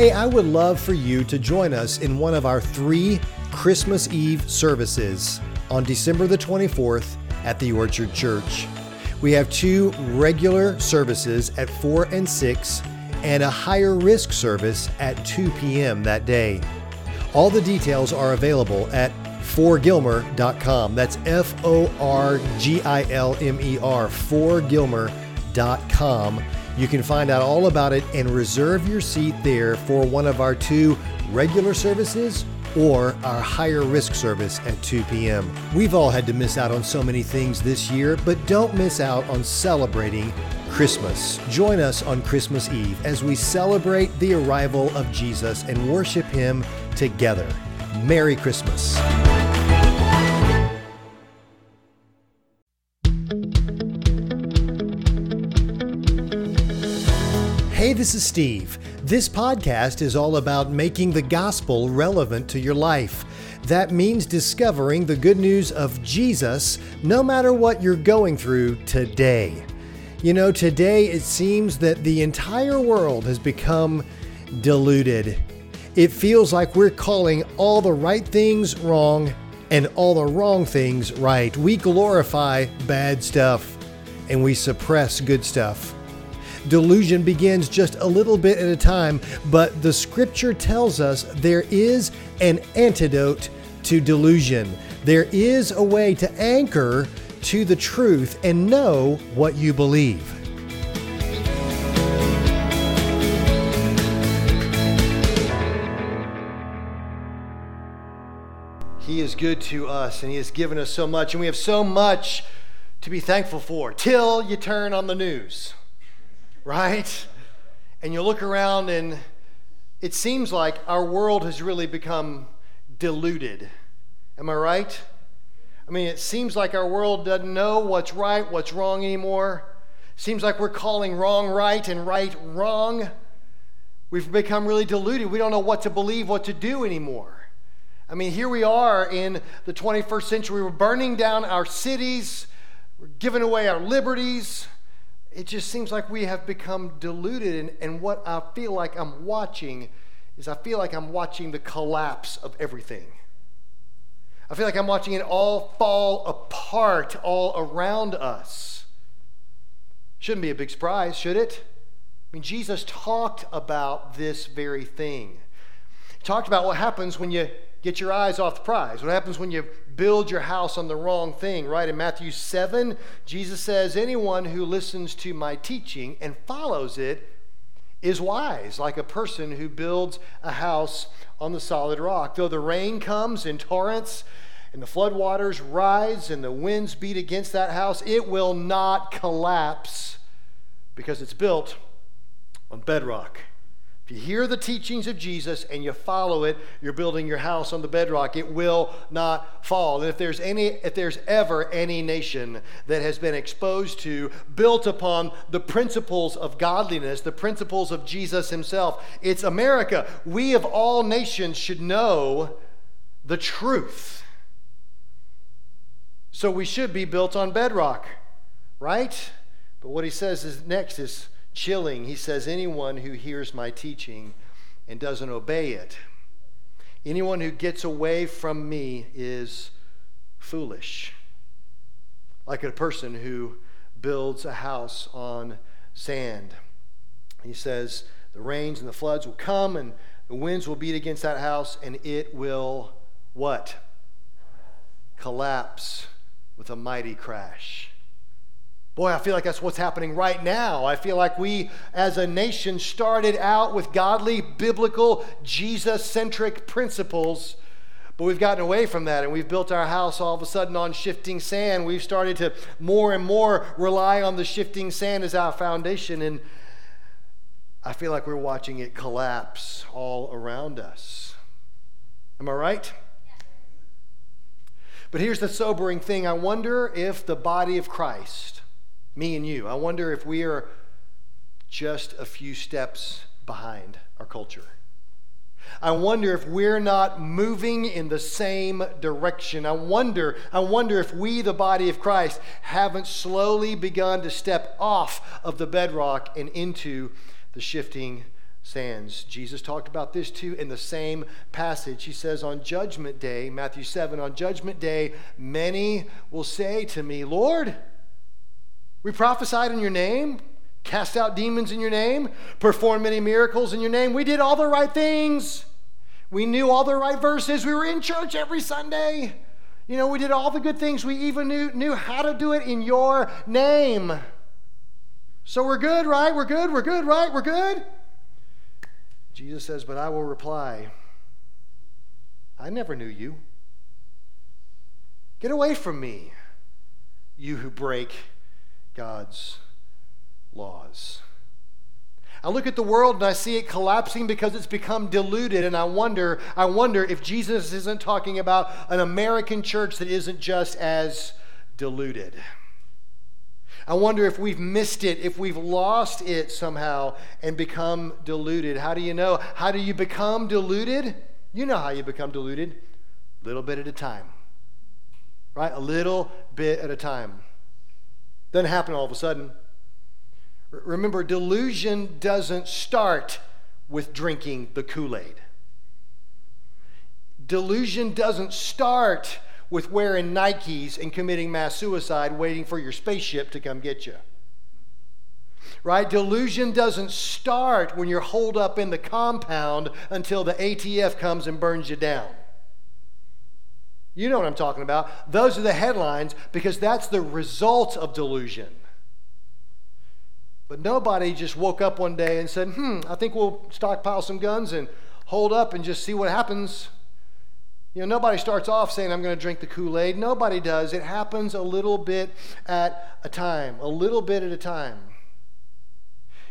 Hey, I would love for you to join us in one of our three Christmas Eve services on December the 24th at the Orchard Church. We have two regular services at 4 and 6 and a higher risk service at 2 p.m. that day. All the details are available at forgilmer.com. That's F O R G I L M E R, forgilmer.com. You can find out all about it and reserve your seat there for one of our two regular services or our higher risk service at 2 p.m. We've all had to miss out on so many things this year, but don't miss out on celebrating Christmas. Join us on Christmas Eve as we celebrate the arrival of Jesus and worship Him together. Merry Christmas. This is Steve. This podcast is all about making the gospel relevant to your life. That means discovering the good news of Jesus no matter what you're going through today. You know, today it seems that the entire world has become diluted. It feels like we're calling all the right things wrong and all the wrong things right. We glorify bad stuff and we suppress good stuff. Delusion begins just a little bit at a time, but the scripture tells us there is an antidote to delusion. There is a way to anchor to the truth and know what you believe. He is good to us and He has given us so much, and we have so much to be thankful for till you turn on the news right? And you look around and it seems like our world has really become diluted. Am I right? I mean, it seems like our world doesn't know what's right, what's wrong anymore. Seems like we're calling wrong right and right wrong. We've become really diluted. We don't know what to believe, what to do anymore. I mean, here we are in the 21st century. We're burning down our cities, we're giving away our liberties, it just seems like we have become deluded. And, and what I feel like I'm watching is I feel like I'm watching the collapse of everything. I feel like I'm watching it all fall apart all around us. Shouldn't be a big surprise, should it? I mean, Jesus talked about this very thing. He talked about what happens when you get your eyes off the prize. What happens when you build your house on the wrong thing, right? In Matthew 7, Jesus says, Anyone who listens to my teaching and follows it is wise, like a person who builds a house on the solid rock. Though the rain comes in torrents, and the floodwaters rise and the winds beat against that house, it will not collapse because it's built on bedrock. If you hear the teachings of Jesus and you follow it, you're building your house on the bedrock. It will not fall. And if there's any if there's ever any nation that has been exposed to built upon the principles of godliness, the principles of Jesus himself, it's America. We of all nations should know the truth. So we should be built on bedrock, right? But what he says is next is chilling. He says, Anyone who hears my teaching and doesn't obey it, anyone who gets away from me is foolish. Like a person who builds a house on sand. He says, The rains and the floods will come, and the winds will beat against that house, and it will what? Collapse with a mighty crash. Boy, I feel like that's what's happening right now. I feel like we as a nation started out with godly, biblical, Jesus centric principles, but we've gotten away from that and we've built our house all of a sudden on shifting sand. We've started to more and more rely on the shifting sand as our foundation, and I feel like we're watching it collapse all around us. Am I right? But here's the sobering thing I wonder if the body of Christ me and you. I wonder if we are just a few steps behind our culture. I wonder if we're not moving in the same direction. I wonder, I wonder if we, the body of Christ, haven't slowly begun to step off of the bedrock and into the shifting sands. Jesus talked about this too in the same passage. He says, On Judgment Day, Matthew 7, on Judgment Day, many will say to me, Lord, we prophesied in your name, cast out demons in your name, performed many miracles in your name. We did all the right things. We knew all the right verses. We were in church every Sunday. You know, we did all the good things. We even knew, knew how to do it in your name. So we're good, right? We're good, we're good, right? We're good. Jesus says, But I will reply, I never knew you. Get away from me, you who break God's laws. I look at the world and I see it collapsing because it's become diluted and I wonder I wonder if Jesus isn't talking about an American church that isn't just as diluted. I wonder if we've missed it, if we've lost it somehow and become diluted. How do you know? How do you become diluted? You know how you become diluted. A little bit at a time. Right? A little bit at a time. Doesn't happen all of a sudden. Remember, delusion doesn't start with drinking the Kool Aid. Delusion doesn't start with wearing Nikes and committing mass suicide, waiting for your spaceship to come get you. Right? Delusion doesn't start when you're holed up in the compound until the ATF comes and burns you down. You know what I'm talking about. Those are the headlines because that's the result of delusion. But nobody just woke up one day and said, hmm, I think we'll stockpile some guns and holed up and just see what happens. You know, nobody starts off saying, I'm going to drink the Kool Aid. Nobody does. It happens a little bit at a time, a little bit at a time.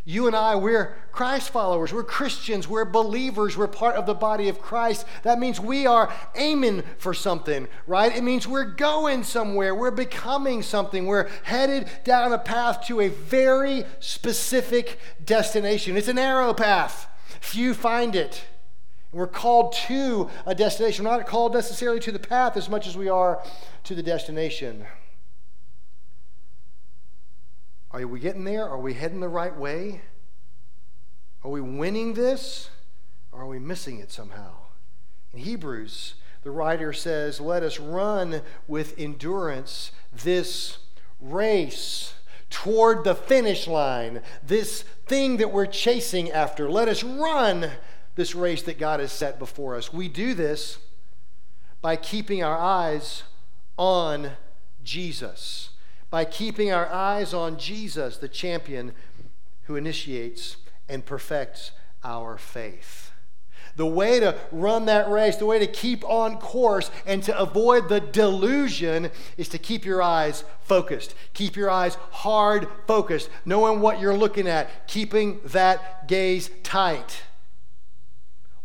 You and I, we're Christ followers. We're Christians. We're believers. We're part of the body of Christ. That means we are aiming for something, right? It means we're going somewhere. We're becoming something. We're headed down a path to a very specific destination. It's an arrow path. Few find it. We're called to a destination. We're not called necessarily to the path as much as we are to the destination. Are we getting there? Are we heading the right way? Are we winning this? Or are we missing it somehow? In Hebrews, the writer says, Let us run with endurance this race toward the finish line, this thing that we're chasing after. Let us run this race that God has set before us. We do this by keeping our eyes on Jesus by keeping our eyes on Jesus, the champion who initiates and perfects our faith. The way to run that race, the way to keep on course and to avoid the delusion is to keep your eyes focused. Keep your eyes hard focused, knowing what you're looking at, keeping that gaze tight,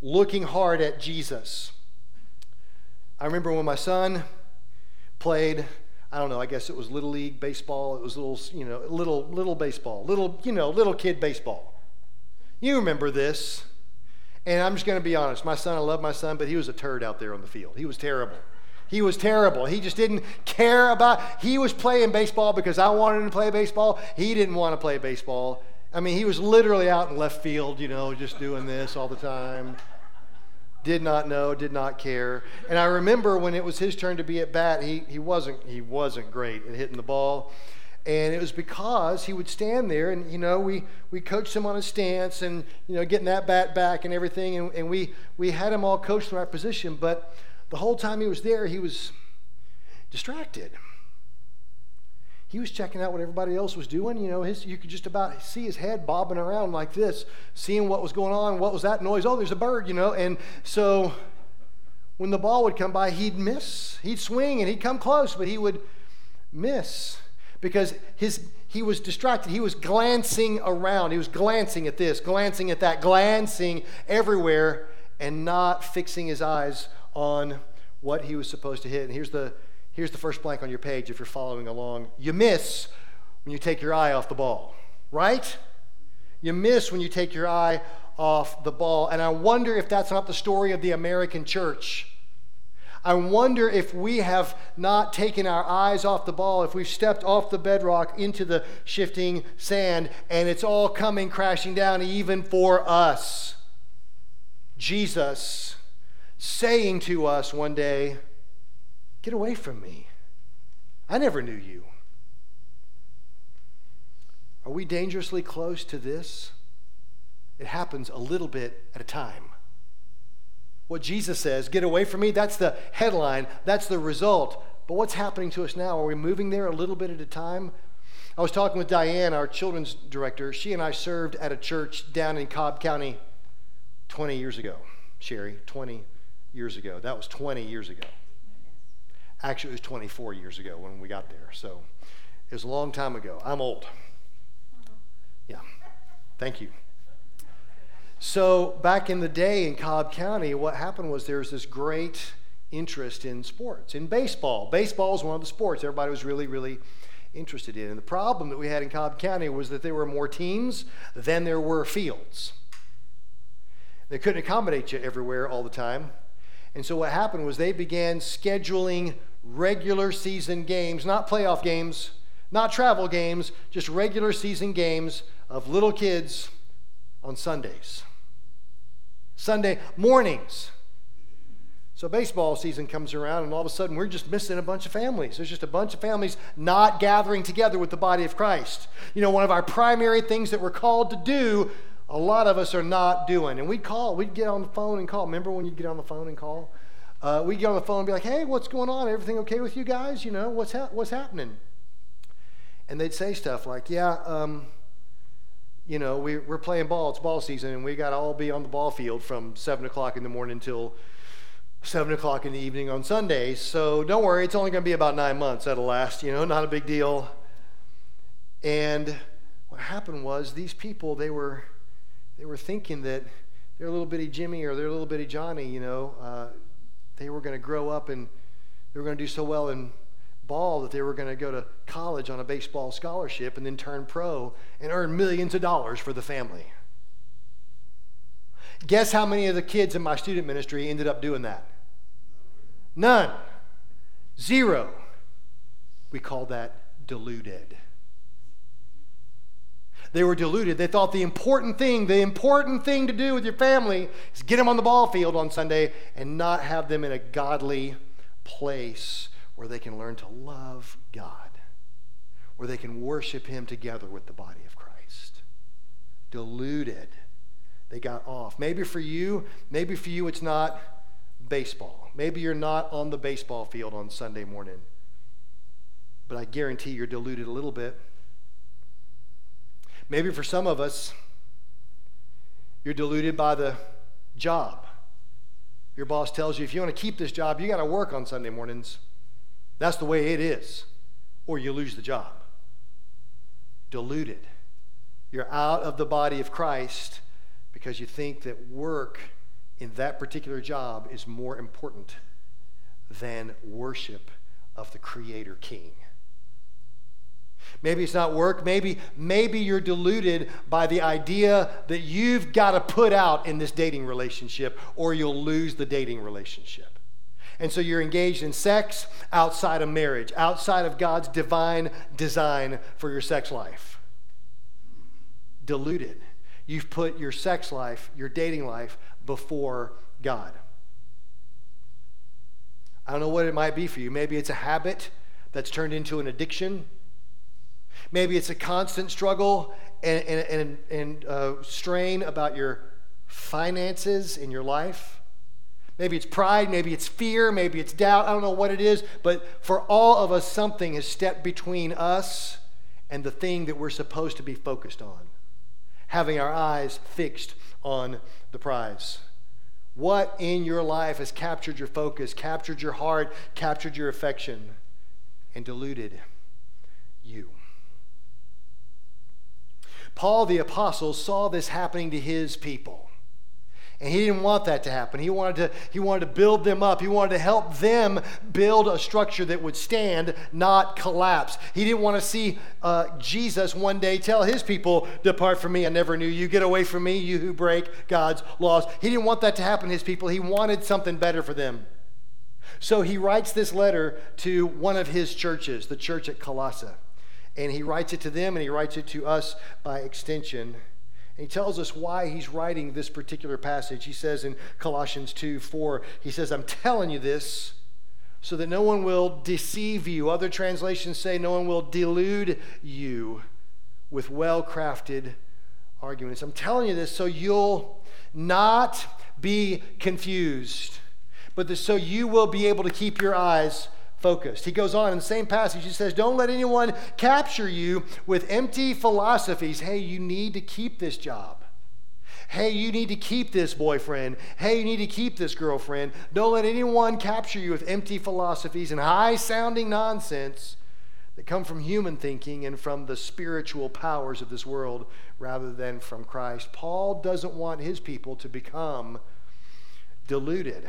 looking hard at Jesus. I remember when my son played I don't know, I guess it was little league baseball. It was little, you know, little little baseball, little, you know, little kid baseball. You remember this. And I'm just going to be honest. My son, I love my son, but he was a turd out there on the field. He was terrible. He was terrible. He just didn't care about he was playing baseball because I wanted him to play baseball. He didn't want to play baseball. I mean, he was literally out in left field, you know, just doing this all the time did not know, did not care. And I remember when it was his turn to be at bat, he, he wasn't he wasn't great at hitting the ball. And it was because he would stand there and, you know, we, we coached him on his stance and, you know, getting that bat back and everything. And, and we, we had him all coached in our position. But the whole time he was there, he was distracted he was checking out what everybody else was doing. You know, his, you could just about see his head bobbing around like this, seeing what was going on. What was that noise? Oh, there's a bird, you know. And so when the ball would come by, he'd miss. He'd swing and he'd come close, but he would miss because his he was distracted. He was glancing around. He was glancing at this, glancing at that, glancing everywhere, and not fixing his eyes on what he was supposed to hit. And here's the Here's the first blank on your page if you're following along. You miss when you take your eye off the ball, right? You miss when you take your eye off the ball. And I wonder if that's not the story of the American church. I wonder if we have not taken our eyes off the ball, if we've stepped off the bedrock into the shifting sand, and it's all coming crashing down, even for us. Jesus saying to us one day, Get away from me. I never knew you. Are we dangerously close to this? It happens a little bit at a time. What Jesus says, get away from me, that's the headline, that's the result. But what's happening to us now? Are we moving there a little bit at a time? I was talking with Diane, our children's director. She and I served at a church down in Cobb County 20 years ago. Sherry, 20 years ago. That was 20 years ago. Actually, it was 24 years ago when we got there. So it was a long time ago. I'm old. Mm-hmm. Yeah. Thank you. So, back in the day in Cobb County, what happened was there was this great interest in sports, in baseball. Baseball is one of the sports everybody was really, really interested in. And the problem that we had in Cobb County was that there were more teams than there were fields. They couldn't accommodate you everywhere all the time. And so, what happened was they began scheduling regular season games, not playoff games, not travel games, just regular season games of little kids on Sundays. Sunday mornings. So baseball season comes around, and all of a sudden we're just missing a bunch of families. There's just a bunch of families not gathering together with the body of Christ. You know, one of our primary things that we're called to do, a lot of us are not doing. And we'd call, we'd get on the phone and call. Remember when you'd get on the phone and call? Uh, we'd get on the phone and be like, hey, what's going on? Everything okay with you guys? You know, what's, ha- what's happening? And they'd say stuff like, yeah, um, you know, we, we're playing ball. It's ball season, and we got to all be on the ball field from 7 o'clock in the morning until 7 o'clock in the evening on Sundays. So don't worry, it's only going to be about nine months. That'll last, you know, not a big deal. And what happened was these people, they were, they were thinking that their little bitty Jimmy or their little bitty Johnny, you know, uh, they were going to grow up and they were going to do so well in ball that they were going to go to college on a baseball scholarship and then turn pro and earn millions of dollars for the family. Guess how many of the kids in my student ministry ended up doing that? None. Zero. We call that deluded. They were deluded. They thought the important thing, the important thing to do with your family is get them on the ball field on Sunday and not have them in a godly place where they can learn to love God, where they can worship Him together with the body of Christ. Deluded. They got off. Maybe for you, maybe for you it's not baseball. Maybe you're not on the baseball field on Sunday morning. But I guarantee you're deluded a little bit. Maybe for some of us, you're deluded by the job. Your boss tells you if you want to keep this job, you got to work on Sunday mornings. That's the way it is, or you lose the job. Deluded. You're out of the body of Christ because you think that work in that particular job is more important than worship of the Creator King. Maybe it's not work. Maybe, maybe you're deluded by the idea that you've got to put out in this dating relationship or you'll lose the dating relationship. And so you're engaged in sex outside of marriage, outside of God's divine design for your sex life. Deluded. You've put your sex life, your dating life, before God. I don't know what it might be for you. Maybe it's a habit that's turned into an addiction. Maybe it's a constant struggle and, and, and, and uh, strain about your finances in your life. Maybe it's pride, maybe it's fear, maybe it's doubt. I don't know what it is, but for all of us, something has stepped between us and the thing that we're supposed to be focused on, having our eyes fixed on the prize. What in your life has captured your focus, captured your heart, captured your affection, and deluded you? Paul the Apostle saw this happening to his people. And he didn't want that to happen. He wanted to, he wanted to build them up. He wanted to help them build a structure that would stand, not collapse. He didn't want to see uh, Jesus one day tell his people, Depart from me, I never knew you. Get away from me, you who break God's laws. He didn't want that to happen to his people. He wanted something better for them. So he writes this letter to one of his churches, the church at Colossae. And he writes it to them and he writes it to us by extension. And he tells us why he's writing this particular passage. He says in Colossians 2 4, he says, I'm telling you this so that no one will deceive you. Other translations say, no one will delude you with well crafted arguments. I'm telling you this so you'll not be confused, but so you will be able to keep your eyes focused. He goes on in the same passage, he says, Don't let anyone capture you with empty philosophies. Hey, you need to keep this job. Hey, you need to keep this boyfriend. Hey, you need to keep this girlfriend. Don't let anyone capture you with empty philosophies and high sounding nonsense that come from human thinking and from the spiritual powers of this world rather than from Christ. Paul doesn't want his people to become deluded.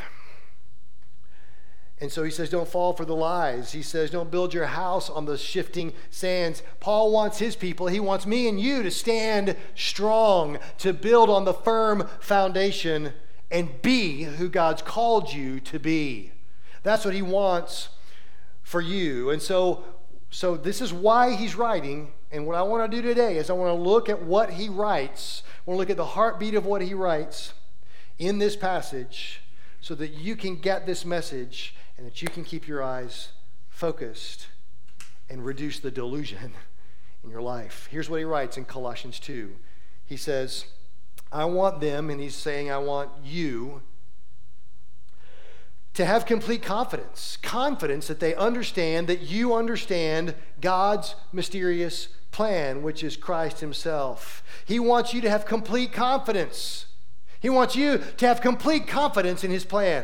And so he says, don't fall for the lies. He says, don't build your house on the shifting sands. Paul wants his people, he wants me and you to stand strong, to build on the firm foundation and be who God's called you to be. That's what he wants for you. And so, so this is why he's writing. And what I want to do today is I want to look at what he writes. I want to look at the heartbeat of what he writes in this passage so that you can get this message and that you can keep your eyes focused and reduce the delusion in your life. Here's what he writes in Colossians 2. He says, I want them, and he's saying, I want you to have complete confidence. Confidence that they understand, that you understand God's mysterious plan, which is Christ Himself. He wants you to have complete confidence. He wants you to have complete confidence in His plan.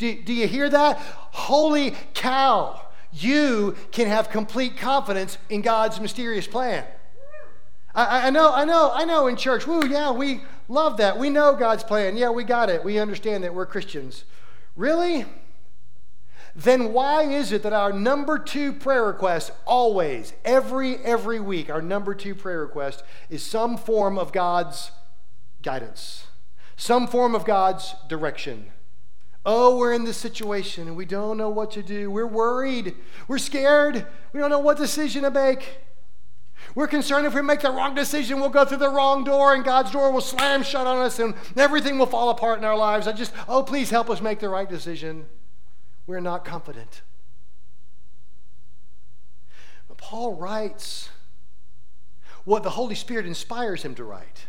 Do, do you hear that? Holy cow. You can have complete confidence in God's mysterious plan. I, I, know, I know, I know in church, woo, yeah, we love that. We know God's plan. Yeah, we got it. We understand that we're Christians. Really? Then why is it that our number two prayer request always, every, every week, our number two prayer request is some form of God's guidance, some form of God's direction? Oh, we're in this situation and we don't know what to do. We're worried. We're scared. We don't know what decision to make. We're concerned if we make the wrong decision, we'll go through the wrong door and God's door will slam shut on us and everything will fall apart in our lives. I just, oh, please help us make the right decision. We're not confident. But Paul writes what the Holy Spirit inspires him to write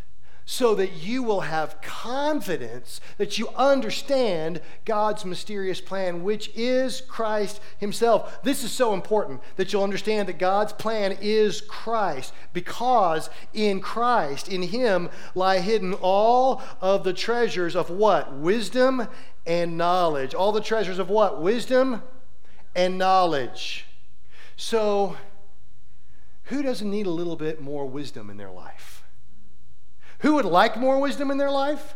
so that you will have confidence that you understand God's mysterious plan, which is Christ Himself. This is so important that you'll understand that God's plan is Christ, because in Christ, in Him, lie hidden all of the treasures of what? Wisdom and knowledge. All the treasures of what? Wisdom and knowledge. So, who doesn't need a little bit more wisdom in their life? Who would like more wisdom in their life?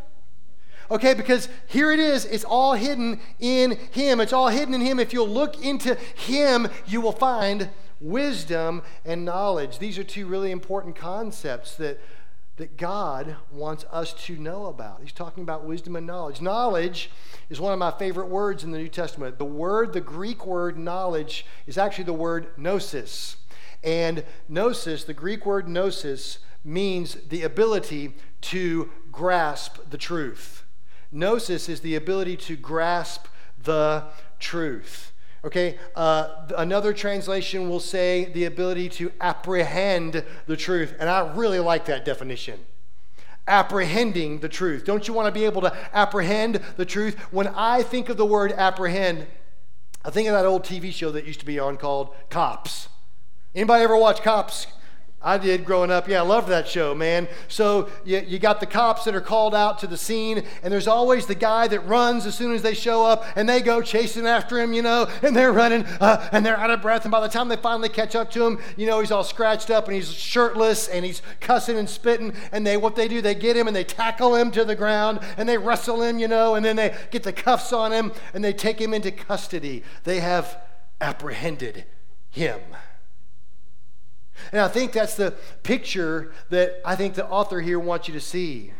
Okay, because here it is. It's all hidden in Him. It's all hidden in Him. If you'll look into Him, you will find wisdom and knowledge. These are two really important concepts that, that God wants us to know about. He's talking about wisdom and knowledge. Knowledge is one of my favorite words in the New Testament. The word, the Greek word knowledge, is actually the word gnosis. And gnosis, the Greek word gnosis, means the ability to grasp the truth. Gnosis is the ability to grasp the truth. Okay, uh, another translation will say the ability to apprehend the truth. And I really like that definition. Apprehending the truth. Don't you want to be able to apprehend the truth? When I think of the word apprehend, I think of that old TV show that used to be on called Cops. Anybody ever watch Cops? I did growing up. Yeah, I loved that show, man. So you, you got the cops that are called out to the scene, and there's always the guy that runs as soon as they show up, and they go chasing after him, you know, and they're running, uh, and they're out of breath. And by the time they finally catch up to him, you know, he's all scratched up and he's shirtless and he's cussing and spitting. And they, what they do, they get him and they tackle him to the ground and they wrestle him, you know, and then they get the cuffs on him and they take him into custody. They have apprehended him. And I think that's the picture that I think the author here wants you to see.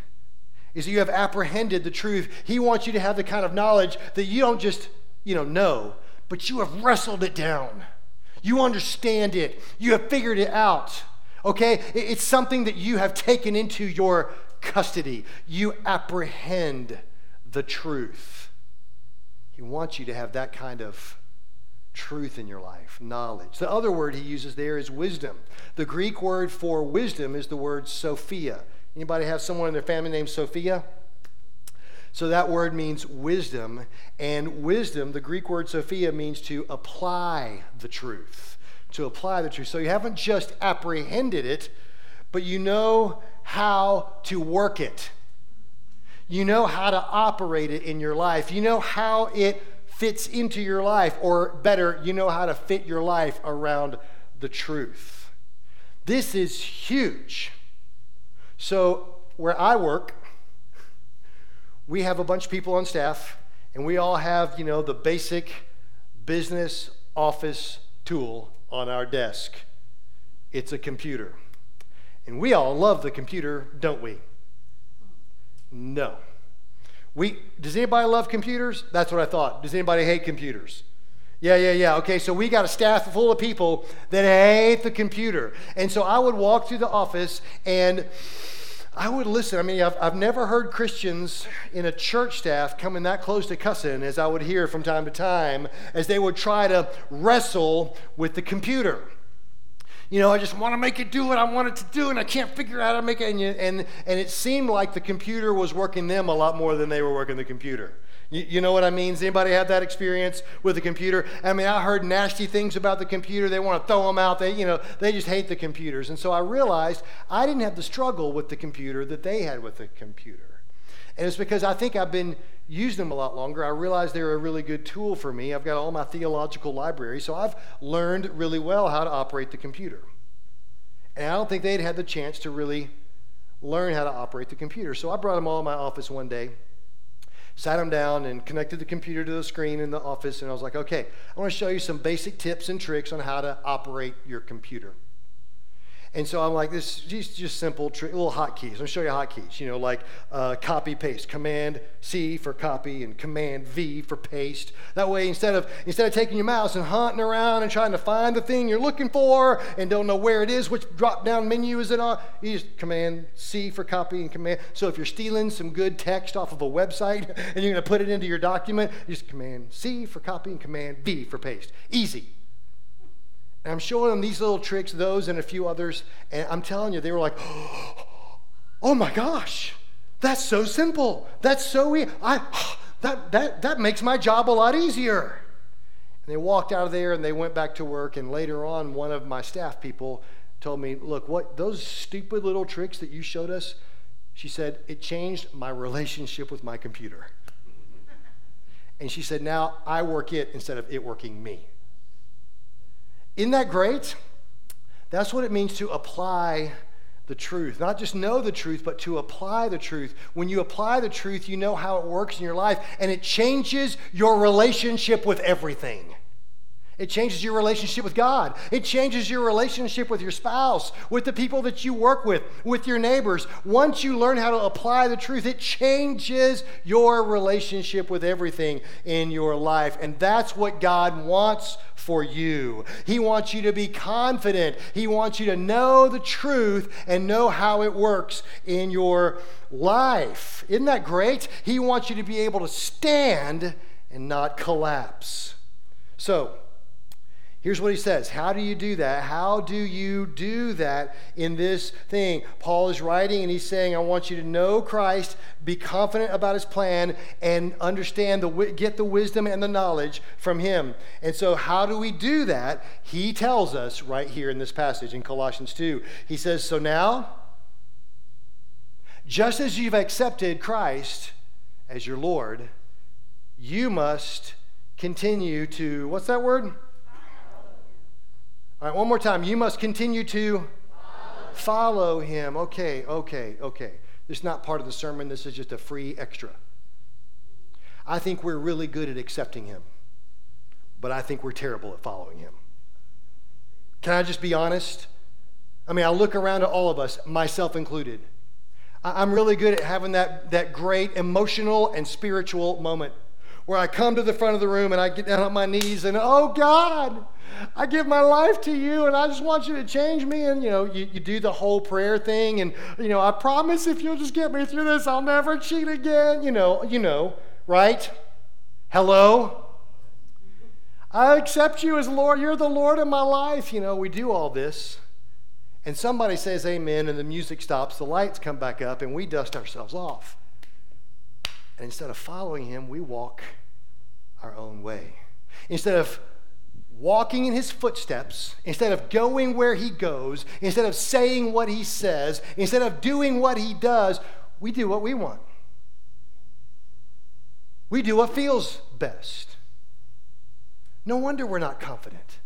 Is that you have apprehended the truth. He wants you to have the kind of knowledge that you don't just you know, know, but you have wrestled it down. You understand it. You have figured it out. Okay? It's something that you have taken into your custody. You apprehend the truth. He wants you to have that kind of truth in your life, knowledge. The other word he uses there is wisdom. The Greek word for wisdom is the word Sophia. Anybody have someone in their family named Sophia? So that word means wisdom, and wisdom, the Greek word Sophia, means to apply the truth. To apply the truth. So you haven't just apprehended it, but you know how to work it. You know how to operate it in your life. You know how it fits into your life, or better, you know how to fit your life around the truth. This is huge. So, where I work, we have a bunch of people on staff, and we all have, you know, the basic business office tool on our desk. It's a computer. And we all love the computer, don't we? No. We, does anybody love computers? That's what I thought. Does anybody hate computers? Yeah, yeah, yeah. Okay, so we got a staff full of people that hate the computer. And so I would walk through the office and I would listen. I mean, I've, I've never heard Christians in a church staff coming that close to cussing as I would hear from time to time as they would try to wrestle with the computer you know, I just want to make it do what I want it to do, and I can't figure out how to make it. And, you, and, and it seemed like the computer was working them a lot more than they were working the computer. You, you know what I mean? Does anybody have that experience with the computer? I mean, I heard nasty things about the computer. They want to throw them out. They, you know, they just hate the computers. And so I realized I didn't have the struggle with the computer that they had with the computer. And it's because I think I've been using them a lot longer. I realized they're a really good tool for me. I've got all my theological library, so I've learned really well how to operate the computer. And I don't think they'd had the chance to really learn how to operate the computer. So I brought them all in my office one day, sat them down, and connected the computer to the screen in the office. And I was like, okay, I want to show you some basic tips and tricks on how to operate your computer. And so I'm like, this is just simple, little hotkeys. Let me show you hotkeys. You know, like uh, copy paste, Command C for copy, and Command V for paste. That way, instead of instead of taking your mouse and hunting around and trying to find the thing you're looking for and don't know where it is, which drop down menu is it on, you just Command C for copy and Command. So if you're stealing some good text off of a website and you're going to put it into your document, you just Command C for copy and Command V for paste. Easy. And I'm showing them these little tricks, those and a few others. And I'm telling you, they were like, oh my gosh, that's so simple. That's so easy. I, that, that, that makes my job a lot easier. And they walked out of there and they went back to work. And later on, one of my staff people told me, look, what those stupid little tricks that you showed us, she said, it changed my relationship with my computer. and she said, now I work it instead of it working me. Isn't that great? That's what it means to apply the truth. Not just know the truth, but to apply the truth. When you apply the truth, you know how it works in your life, and it changes your relationship with everything. It changes your relationship with God. It changes your relationship with your spouse, with the people that you work with, with your neighbors. Once you learn how to apply the truth, it changes your relationship with everything in your life. And that's what God wants for you. He wants you to be confident. He wants you to know the truth and know how it works in your life. Isn't that great? He wants you to be able to stand and not collapse. So, Here's what he says How do you do that? How do you do that in this thing? Paul is writing and he's saying, I want you to know Christ, be confident about his plan, and understand the get the wisdom and the knowledge from him. And so, how do we do that? He tells us right here in this passage in Colossians 2. He says, So now, just as you've accepted Christ as your Lord, you must continue to, what's that word? All right, one more time. You must continue to follow, him. Okay, okay, okay. This is not part of the sermon. This is just a free extra. I think we're really good at accepting him, but I think we're terrible at following him. Can I just be honest? I mean, I look around at all of us, myself included. I'm really good at having that, that great emotional and spiritual moment where I come to the front of the room and I get down on my knees and, oh God, I give my life to you and I just want you to change me. And, you know, you, you do the whole prayer thing. And, you know, I promise if you'll just get me through this, I'll never cheat again. You know, you know, right? Hello? I accept you as Lord. You're the Lord of my life. You know, we do all this. And somebody says amen, and the music stops, the lights come back up, and we dust ourselves off. And instead of following him, we walk our own way. Instead of walking in his footsteps, instead of going where he goes, instead of saying what he says, instead of doing what he does, we do what we want. We do what feels best. No wonder we're not confident.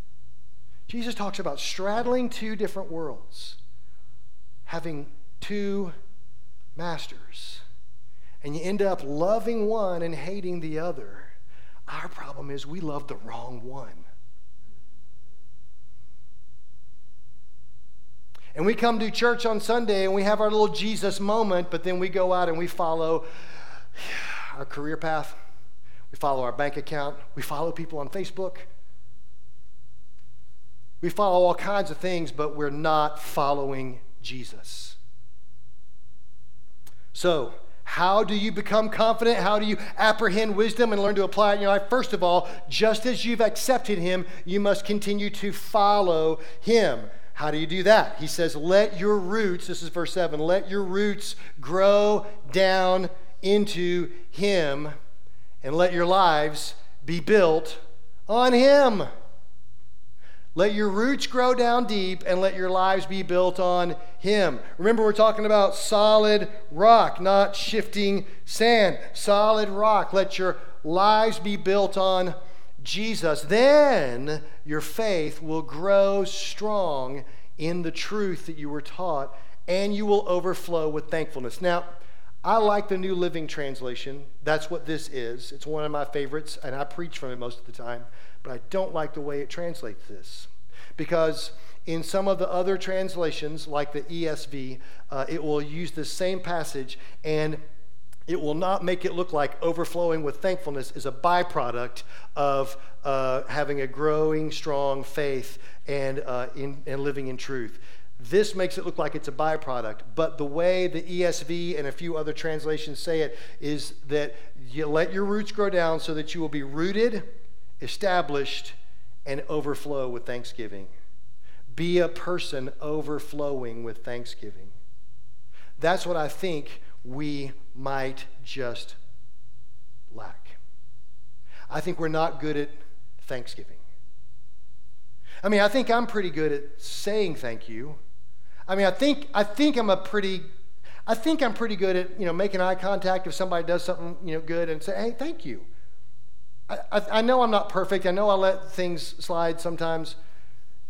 Jesus talks about straddling two different worlds, having two masters, and you end up loving one and hating the other. Our problem is we love the wrong one. And we come to church on Sunday and we have our little Jesus moment, but then we go out and we follow our career path. We follow our bank account. We follow people on Facebook. We follow all kinds of things, but we're not following Jesus. So, how do you become confident? How do you apprehend wisdom and learn to apply it in your life? First of all, just as you've accepted him, you must continue to follow him. How do you do that? He says, Let your roots, this is verse 7, let your roots grow down into Him and let your lives be built on Him. Let your roots grow down deep and let your lives be built on Him. Remember, we're talking about solid rock, not shifting sand. Solid rock. Let your lives be built on Jesus, then your faith will grow strong in the truth that you were taught, and you will overflow with thankfulness. Now, I like the New Living Translation. That's what this is. It's one of my favorites, and I preach from it most of the time. But I don't like the way it translates this. Because in some of the other translations, like the ESV, uh, it will use the same passage and it will not make it look like overflowing with thankfulness is a byproduct of uh, having a growing, strong faith and, uh, in, and living in truth. This makes it look like it's a byproduct, but the way the ESV and a few other translations say it is that you let your roots grow down so that you will be rooted, established, and overflow with thanksgiving. Be a person overflowing with thanksgiving. That's what I think we might just lack. I think we're not good at thanksgiving. I mean, I think I'm pretty good at saying thank you. I mean, I think I think I'm a pretty I think I'm pretty good at, you know, making eye contact if somebody does something, you know, good and say, "Hey, thank you." I, I, know I'm not perfect. I know I let things slide sometimes.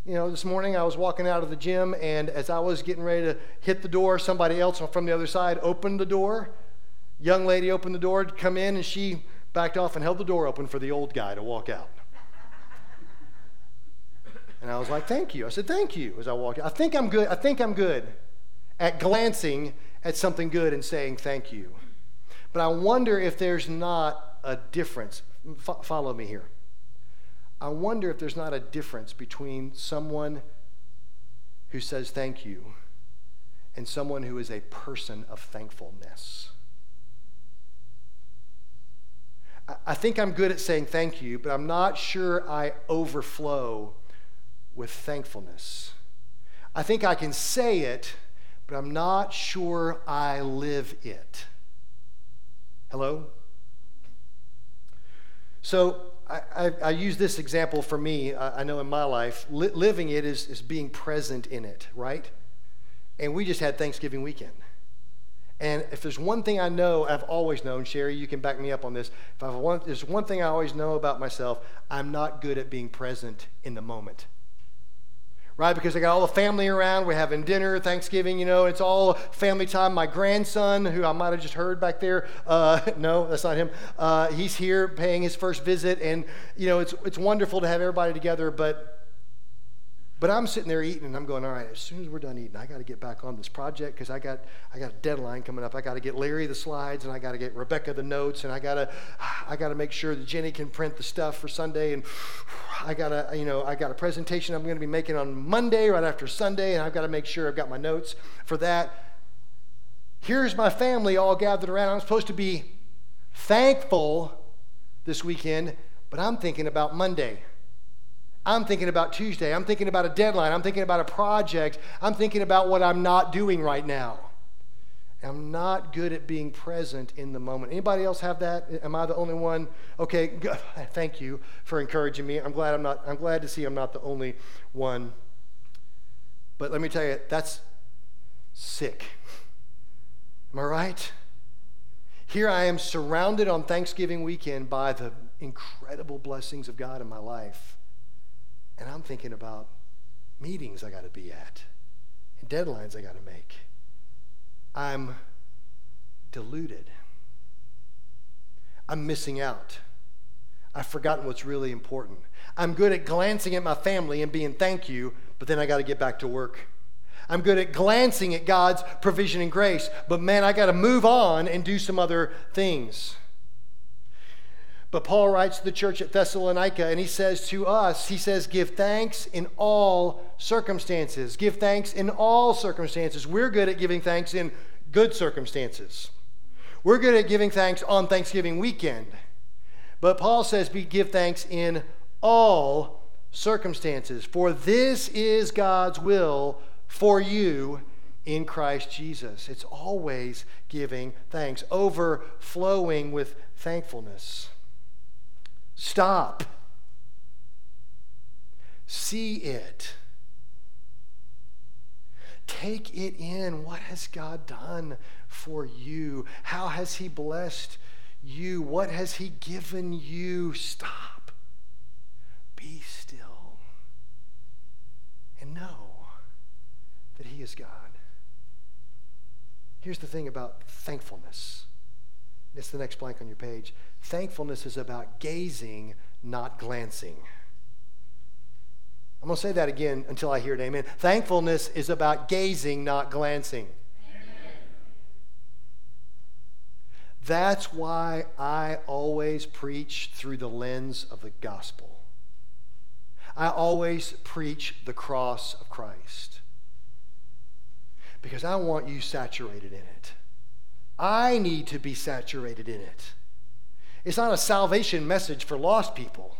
You know, this morning I was walking out of the gym, and as I was getting ready to hit the door, somebody else from the other side opened the door. Young lady opened the door to come in, and she backed off and held the door open for the old guy to walk out. And I was like, thank you. I said, thank you as I walked out. I think I'm good. I think I'm good at glancing at something good and saying thank you. But I wonder if there's not a difference. F- follow me here. I wonder if there's not a difference between someone who says thank you and someone who is a person of thankfulness. I think I'm good at saying thank you, but I'm not sure I overflow with thankfulness. I think I can say it, but I'm not sure I live it. Hello? So I, I, I, use this example for me. I, I know in my life, li- living it is, is being present in it, right? And we just had Thanksgiving weekend. And if there's one thing I know, I've always known, Sherry, you can back me up on this. If I've one, there's one thing I always know about myself, I'm not good at being present in the moment right? Because I got all the family around. We're having dinner, Thanksgiving, you know, it's all family time. My grandson, who I might have just heard back there, uh, no, that's not him. Uh, he's here paying his first visit, and, you know, it's, it's wonderful to have everybody together, but But I'm sitting there eating and I'm going, all right, as soon as we're done eating, I got to get back on this project because I got, I got a deadline coming up. I got to get Larry the slides and I got to get Rebecca the notes and I got to, I got to make sure that Jenny can print the stuff for Sunday and I got to, you know, I got a presentation I'm going to be making on Monday right after Sunday and I've got to make sure I've got my notes for that. Here's my family all gathered around. I'm supposed to be thankful this weekend, but I'm thinking about Monday. I'm thinking about Tuesday. I'm thinking about a deadline. I'm thinking about a project. I'm thinking about what I'm not doing right now. I'm not good at being present in the moment. Anybody else have that? Am I the only one? Okay, thank you for encouraging me. I'm glad I'm not I'm glad to see I'm not the only one. But let me tell you, that's sick. Am I right? Here I am surrounded on Thanksgiving weekend by the incredible blessings of God in my life. And I'm thinking about meetings I got to be at and deadlines I got to make. I'm deluded. I'm missing out. I've forgotten what's really important. I'm good at glancing at my family and being thank you, but then I got to get back to work. I'm good at glancing at God's provision and grace, but man, I got to move on and do some other things. But Paul writes to the church at Thessalonica and he says to us, he says, give thanks in all circumstances. Give thanks in all circumstances. We're good at giving thanks in good circumstances. We're good at giving thanks on Thanksgiving weekend. But Paul says, give thanks in all circumstances. For this is God's will for you in Christ Jesus. It's always giving thanks, overflowing with thankfulness. Stop. See it. Take it in. What has God done for you? How has He blessed you? What has He given you? Stop. Be still. And know that He is God. Here's the thing about thankfulness. It's the next blank on your page. Thankfulness is about gazing, not glancing. I'm going to say that again until I hear it. Amen. Thankfulness is about gazing, not glancing. Amen. That's why I always preach through the lens of the gospel. I always preach the cross of Christ because I want you saturated in it. I need to be saturated in it. It's not a salvation message for lost people.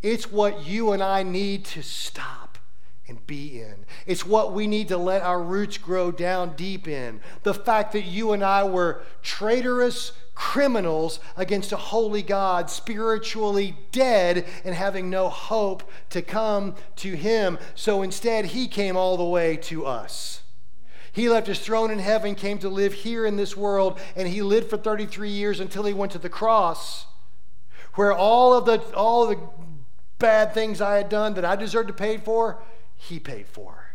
It's what you and I need to stop and be in. It's what we need to let our roots grow down deep in. The fact that you and I were traitorous criminals against a holy God, spiritually dead and having no hope to come to Him. So instead, He came all the way to us. He left his throne in heaven, came to live here in this world, and he lived for 33 years until he went to the cross, where all of the, all of the bad things I had done that I deserved to pay for, he paid for.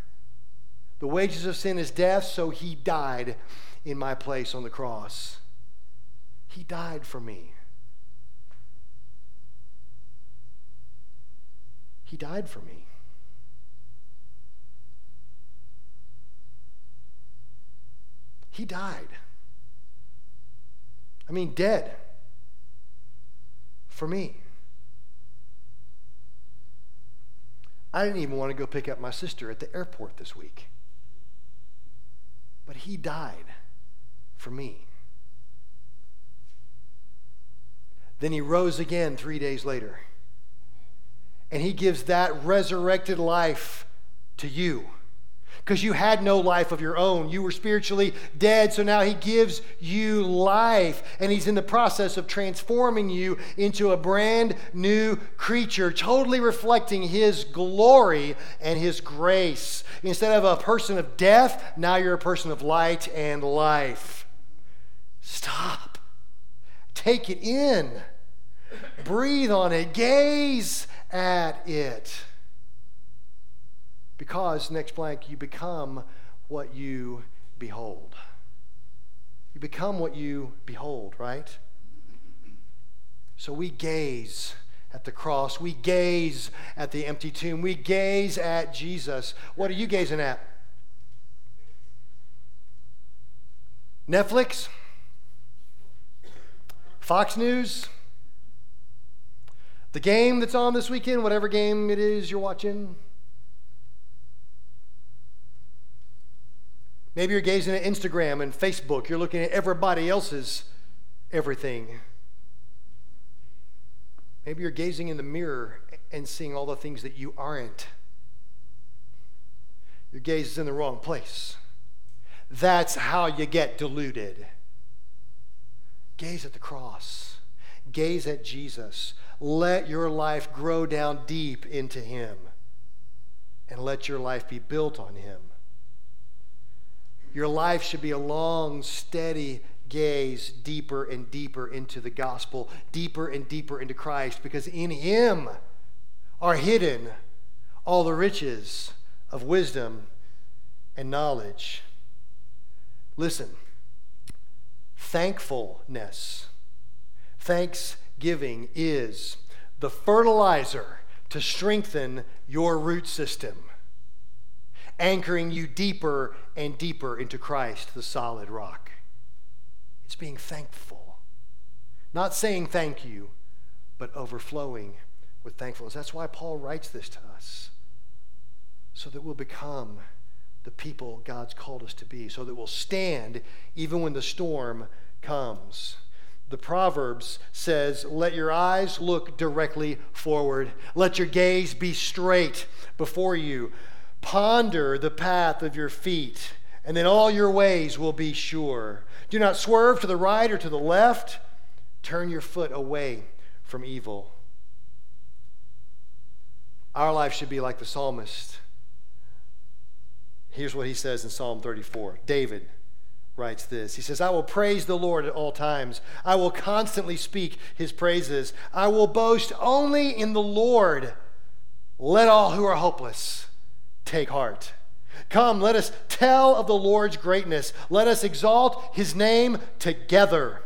The wages of sin is death, so he died in my place on the cross. He died for me. He died for me. He died. I mean, dead for me. I didn't even want to go pick up my sister at the airport this week. But he died for me. Then he rose again three days later. And he gives that resurrected life to you because you had no life of your own. You were spiritually dead, so now He gives you life. And He's in the process of transforming you into a brand new creature, totally reflecting His glory and His grace. Instead of a person of death, now you're a person of light and life. Stop. Take it in. Breathe on it. Gaze at it. Because, next blank, you become what you behold. You become what you behold, right? So we gaze at the cross. We gaze at the empty tomb. We gaze at Jesus. What are you gazing at? Netflix? Fox News? The game that's on this weekend, whatever game it is you're watching? Maybe you're gazing at Instagram and Facebook. You're looking at everybody else's everything. Maybe you're gazing in the mirror and seeing all the things that you aren't. Your gaze is in the wrong place. That's how you get deluded. Gaze at the cross, gaze at Jesus. Let your life grow down deep into Him, and let your life be built on Him. Your life should be a long, steady gaze deeper and deeper into the gospel, deeper and deeper into Christ, because in Him are hidden all the riches of wisdom and knowledge. Listen, thankfulness, thanksgiving is the fertilizer to strengthen your root system, anchoring you deeper and deeper into Christ, the solid rock. It's being thankful, not saying thank you, but overflowing with thankfulness. That's why Paul writes this to us, so that we'll become the people God's called us to be, so that we'll stand even when the storm comes. The Proverbs says, Let your eyes look directly forward. Let your gaze be straight before you. Ponder the path of your feet, and then all your ways will be sure. Do not swerve to the right or to the left. Turn your foot away from evil. Our life should be like the psalmist Here's what he says in Psalm 34. David writes this He says, I will praise the Lord at all times. I will constantly speak his praises. I will boast only in the Lord. Let all who are hopeless take heart. Come, let us tell of the Lord's greatness. Let us exalt his name together.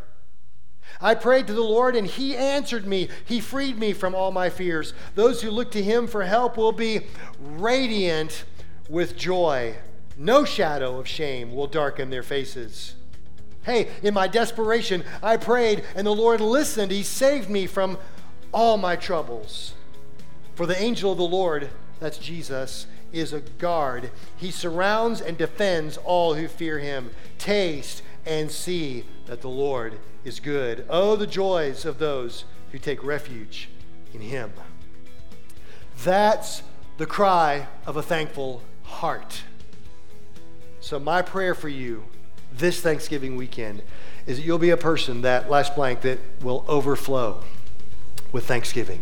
I prayed to the Lord, and he answered me. He freed me from all my fears. Those who look to him for help will be radiant with joy. No shadow of shame will darken their faces. Hey, in my desperation, I prayed, and the Lord listened. He saved me from all my troubles. For the angel of the Lord, that's Jesus, is a guard. He surrounds and defends all who fear him. Taste and see that the Lord is good. Oh, the joys of those who take refuge in him. That's the cry of a thankful heart. So, my prayer for you this Thanksgiving weekend is that you'll be a person that, last blank, that will overflow with thanksgiving.